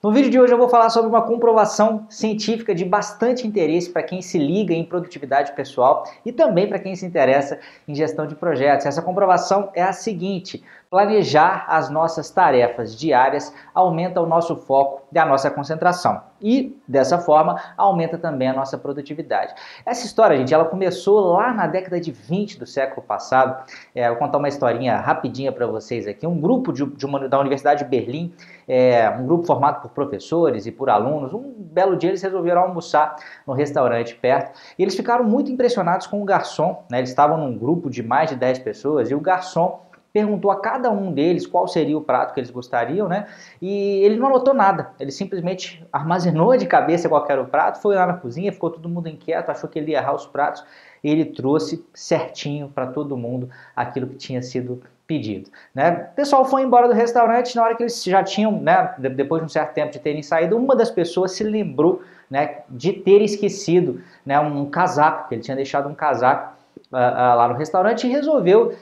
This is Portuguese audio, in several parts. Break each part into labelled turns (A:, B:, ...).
A: No vídeo de hoje eu vou falar sobre uma comprovação científica de bastante interesse para quem se liga em produtividade pessoal e também para quem se interessa em gestão de projetos. Essa comprovação é a seguinte: planejar as nossas tarefas diárias aumenta o nosso foco e a nossa concentração. E dessa forma aumenta também a nossa produtividade. Essa história, gente, ela começou lá na década de 20 do século passado. É, vou contar uma historinha rapidinha para vocês aqui. Um grupo de, de uma, da Universidade de Berlim, é, um grupo formado por professores e por alunos, um belo dia eles resolveram almoçar no restaurante perto e eles ficaram muito impressionados com o garçom. Né? Eles estavam num grupo de mais de 10 pessoas e o garçom perguntou a cada um deles qual seria o prato que eles gostariam, né? E ele não anotou nada, ele simplesmente armazenou de cabeça qual era o prato, foi lá na cozinha, ficou todo mundo inquieto, achou que ele ia errar os pratos, e ele trouxe certinho para todo mundo aquilo que tinha sido pedido. Né? O pessoal foi embora do restaurante, na hora que eles já tinham, né, depois de um certo tempo de terem saído, uma das pessoas se lembrou né, de ter esquecido né, um casaco, que ele tinha deixado um casaco lá no restaurante e resolveu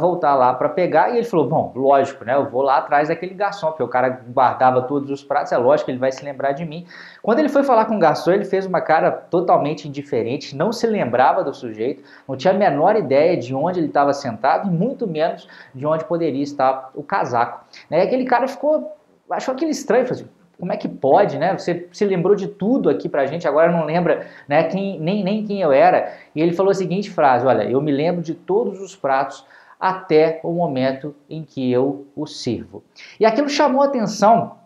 A: voltar lá para pegar. E ele falou: Bom, lógico, né? Eu vou lá atrás daquele garçom, porque o cara guardava todos os pratos, é lógico que ele vai se lembrar de mim. Quando ele foi falar com o garçom, ele fez uma cara totalmente indiferente, não se lembrava do sujeito, não tinha a menor ideia de onde ele estava sentado e muito menos de onde poderia estar o casaco. Né? E aquele cara ficou, achou aquele estranho, falou assim, como é que pode, né? Você se lembrou de tudo aqui pra gente, agora não lembra né, quem, nem, nem quem eu era. E ele falou a seguinte frase: Olha, eu me lembro de todos os pratos até o momento em que eu o sirvo. E aquilo chamou a atenção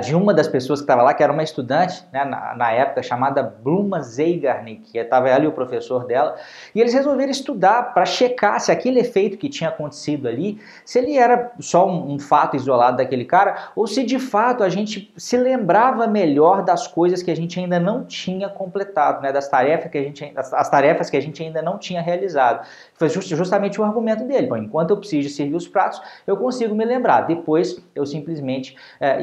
A: de uma das pessoas que estava lá, que era uma estudante né, na, na, época, chamada Bluma Zeigarnik, estava ali o professor dela, e eles resolveram estudar para checar se aquele efeito que tinha acontecido ali, se ele era só um, um, fato isolado daquele cara, ou se de fato a gente se lembrava melhor das coisas que a gente ainda não tinha completado, né, das tarefas que a gente, as, as tarefas que a gente ainda não tinha realizado. Foi just, justamente o argumento dele. Bom, enquanto eu preciso servir os pratos, eu consigo me lembrar. Depois eu simplesmente é.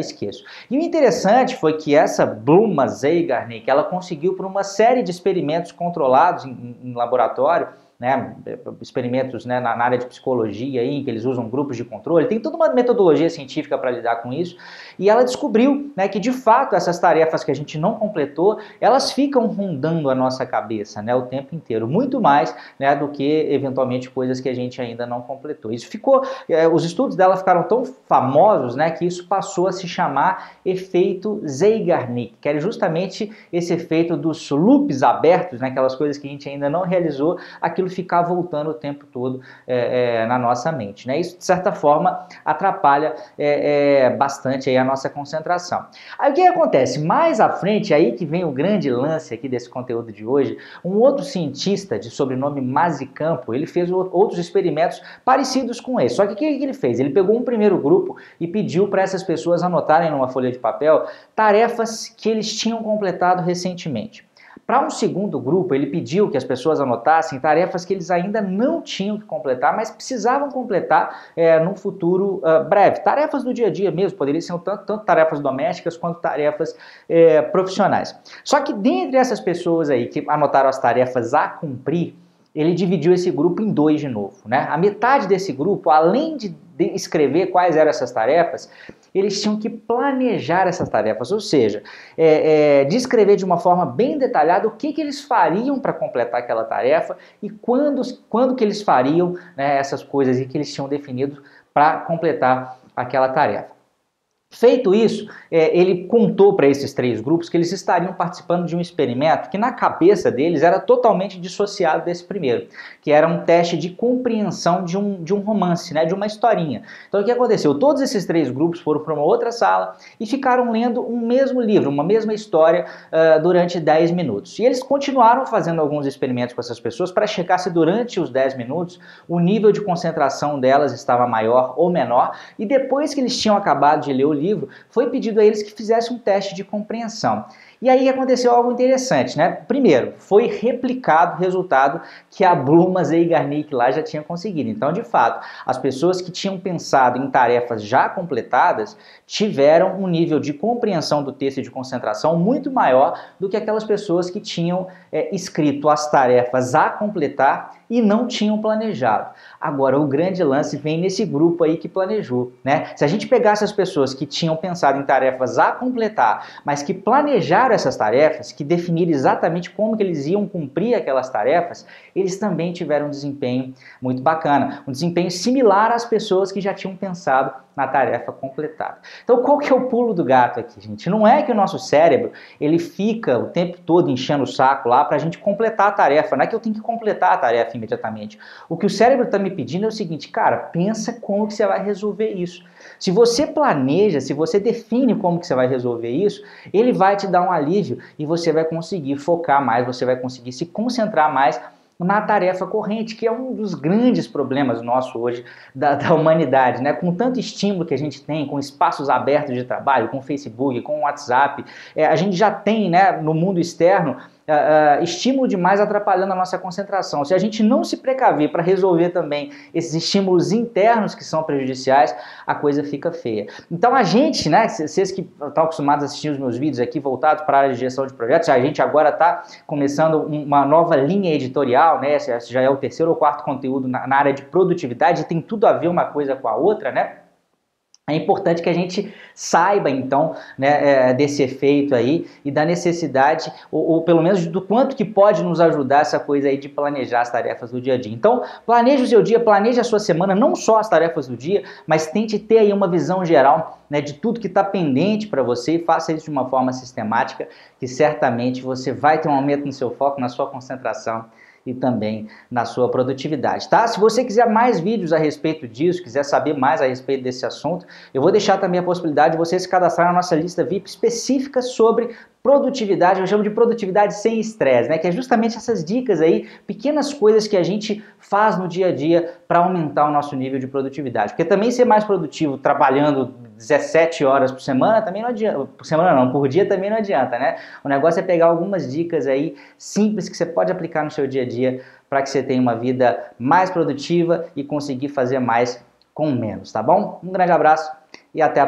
A: E o interessante foi que essa Bluma Zeigarnik, ela conseguiu por uma série de experimentos controlados em, em laboratório, né, experimentos né, na, área de psicologia aí, que eles usam grupos de controle, tem toda uma metodologia científica para lidar com isso, e ela descobriu né, que de fato essas tarefas que a gente não completou, elas ficam rondando a nossa cabeça né, o tempo inteiro, muito mais né, do que eventualmente coisas que a gente ainda não completou. Isso ficou, é, os estudos dela ficaram tão famosos né, que isso passou a se chamar efeito Zeigarnik, que era justamente esse efeito dos loops abertos, né, aquelas coisas que a gente ainda não realizou, aquilo ficar voltando o tempo todo é, é, na nossa mente. Né? Isso, de certa forma, atrapalha é, é, bastante aí a nossa concentração. Aí o que acontece? Mais à frente, aí que vem o grande lance aqui desse conteúdo de hoje, um outro cientista de sobrenome Mazicampo, ele fez outros experimentos parecidos com esse. Só que o que ele fez? Ele pegou um primeiro grupo e pediu para essas pessoas anotarem numa folha de papel tarefas que eles tinham completado recentemente. Para um segundo grupo, ele pediu que as pessoas anotassem tarefas que eles ainda não tinham que completar, mas precisavam completar é, num futuro uh, breve. Tarefas do dia a dia mesmo, poderiam ser tanto, tanto tarefas domésticas quanto tarefas é, profissionais. Só que dentre essas pessoas aí que anotaram as tarefas a cumprir, ele dividiu esse grupo em dois de novo. Né? A metade desse grupo, além de escrever quais eram essas tarefas, eles tinham que planejar essas tarefas, ou seja, é, é, descrever de uma forma bem detalhada o que, que eles fariam para completar aquela tarefa e quando, quando que eles fariam né, essas coisas que eles tinham definido para completar aquela tarefa. Feito isso, é, ele contou para esses três grupos que eles estariam participando de um experimento que, na cabeça deles, era totalmente dissociado desse primeiro, que era um teste de compreensão de um, de um romance, né, de uma historinha. Então, o que aconteceu? Todos esses três grupos foram para uma outra sala e ficaram lendo um mesmo livro, uma mesma história, uh, durante 10 minutos. E eles continuaram fazendo alguns experimentos com essas pessoas para checar se, durante os 10 minutos, o nível de concentração delas estava maior ou menor. E depois que eles tinham acabado de ler o livro, foi pedido a eles que fizessem um teste de compreensão. E aí aconteceu algo interessante, né? Primeiro, foi replicado o resultado que a Bluma Zeigarnik lá já tinha conseguido. Então, de fato, as pessoas que tinham pensado em tarefas já completadas tiveram um nível de compreensão do texto e de concentração muito maior do que aquelas pessoas que tinham é, escrito as tarefas a completar e não tinham planejado. Agora, o grande lance vem nesse grupo aí que planejou, né? Se a gente pegasse as pessoas que tinham pensado em tarefas a completar, mas que planejaram essas tarefas, que definiram exatamente como que eles iam cumprir aquelas tarefas, eles também tiveram um desempenho muito bacana, um desempenho similar às pessoas que já tinham pensado na tarefa completada. Então, qual que é o pulo do gato aqui, gente? Não é que o nosso cérebro ele fica o tempo todo enchendo o saco lá para a gente completar a tarefa. Não é que eu tenho que completar a tarefa imediatamente. O que o cérebro está me pedindo é o seguinte, cara, pensa como que você vai resolver isso. Se você planeja, se você define como que você vai resolver isso, ele vai te dar um alívio e você vai conseguir focar mais, você vai conseguir se concentrar mais na tarefa corrente, que é um dos grandes problemas nossos hoje da, da, humanidade, né? Com tanto estímulo que a gente tem, com espaços abertos de trabalho, com Facebook, com WhatsApp, é, a gente já tem, né, no mundo externo uh, estímulo demais atrapalhando a nossa concentração. Se a gente não se precaver para resolver também esses estímulos internos que são prejudiciais, a coisa fica feia. Então a gente, né, vocês que estão acostumados a assistir os meus vídeos aqui voltados para a área de gestão de projetos, a gente agora está começando uma nova linha editorial, né, esse já é o terceiro ou quarto conteúdo na, na área de produtividade, tem tudo a ver uma coisa com a outra, né? É importante que a gente saiba, então, né, é, desse efeito aí e da necessidade, ou, ou, pelo menos do quanto que pode nos ajudar essa coisa aí de planejar as tarefas do dia a dia. Então, planeje o seu dia, planeje a sua semana, não só as tarefas do dia, mas tente ter aí uma visão geral né, de tudo que está pendente para você e faça isso de uma forma sistemática, que certamente você vai ter um aumento no seu foco, na sua concentração e também na sua produtividade, tá? Se você quiser mais vídeos a respeito disso, quiser saber mais a respeito desse assunto, eu vou deixar também a possibilidade de você se cadastrar na nossa lista VIP específica sobre produtividade, eu chamo de produtividade sem estresse, né? Que é justamente essas dicas aí, pequenas coisas que a gente faz no dia a dia para aumentar o nosso nível de produtividade. Porque também ser mais produtivo trabalhando 17 horas por semana também não adianta, por semana não, por dia também não adianta, né? O negócio é pegar algumas dicas aí simples que você pode aplicar no seu dia a dia para que você tenha uma vida mais produtiva e conseguir fazer mais com menos, tá bom? Um grande abraço e até a próxima.